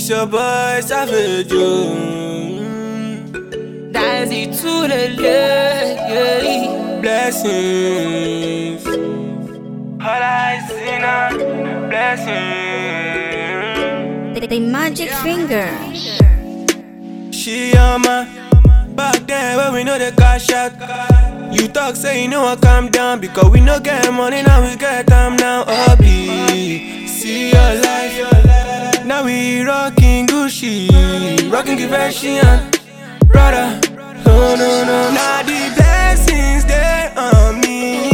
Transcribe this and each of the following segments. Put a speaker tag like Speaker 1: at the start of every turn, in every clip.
Speaker 1: It's your boy Savage.
Speaker 2: That's it to the left.
Speaker 1: Blessings. All I see now, blessings.
Speaker 3: The, the magic finger.
Speaker 1: She on my back then when we know the cash out. You talk say you know I calm down because we no get money now we get time now. Obi, see your life. Now we rocking Gucci, rocking Givenchy uh, brother. No no no, now the blessings they on me.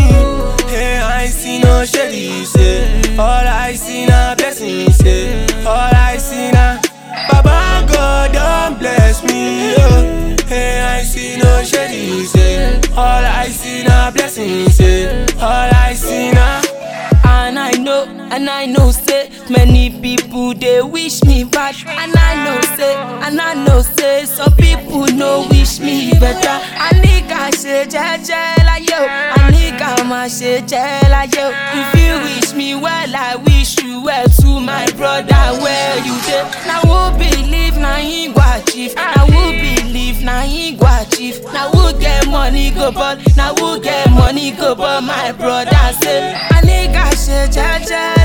Speaker 1: Hey, I see no shady say. All I see now blessings say. All I see now. Baba God don't bless me. Oh. Hey, I see no shady say. All I see now blessings say. All I see
Speaker 2: and I know, say many people they wish me bad. And I know, say, and I know, say some people no wish me better. A nigga ṣe jẹ́jẹ́ láyé o, nigga má ṣe jẹ́ láyé o. If you wish me well, I wish you well to my brother where you dey. Na who believe na him go achieve, na who believe na him go achieve. Na who get money go ball, na who get money go ball, my brother say. A nigga ṣe jẹ́jẹ́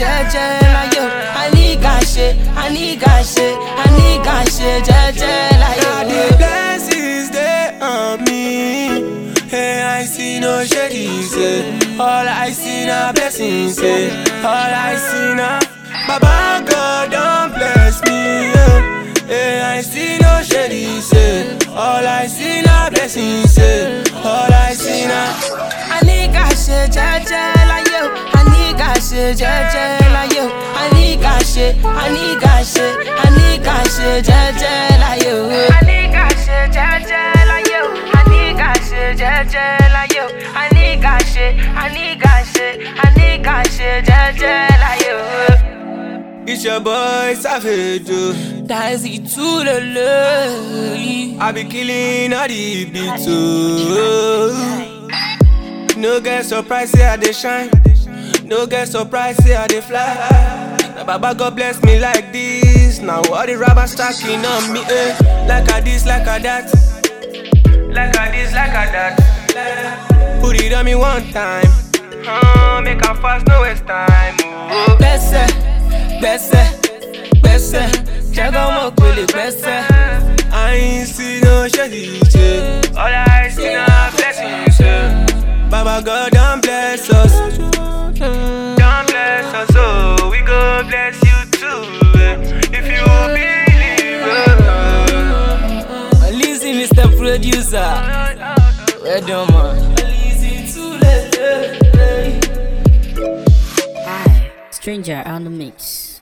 Speaker 2: jẹ́jẹ́ láyé o. A nigga ṣe, a nigga ṣe, a nigga ṣe jẹ́jẹ́ láyé o.
Speaker 1: the blessings they on me. Hey, I see no shady say. Eh. All I see now blessings say. All I see now.
Speaker 2: Baba ṣe jẹ́jẹ́ láyé o. A nigga ṣe, a nigga ṣe, a nigga ṣe jẹ́jẹ́ láyé o. A nigga ṣe jẹ́jẹ́ láyé o, a nigga ṣe jẹ́jẹ́ láyé o. A nigga ṣe, a nigga ṣe, a nigga ṣe jẹ́jẹ́ láyé o.
Speaker 1: It's your boy Savage.
Speaker 2: That's it to the left.
Speaker 1: I be killing all the beats. oh. No get surprise, say I dey shine. No get surprise, say I dey fly. Now Baba God bless me like this. Now all the rappers stacking on me, eh? Like a this, like a that. Like a this, like a that. Put it on me one time. Uh, make a fast, no waste time. Oh.
Speaker 2: gbẹ́sẹ̀ gbẹ́sẹ̀ gbẹ́sẹ̀ jẹ́gọ́ mọ̀ pé lè gbẹ́sẹ̀.
Speaker 1: I ain't see no shady shit. All I see now blessings. eh. Baba God don't bless us. Don't bless us, so we go bless you too. eh. If you believe. eh.
Speaker 2: Lizzy, Mr. Producer. Well done, man.
Speaker 3: I, stranger on the mix.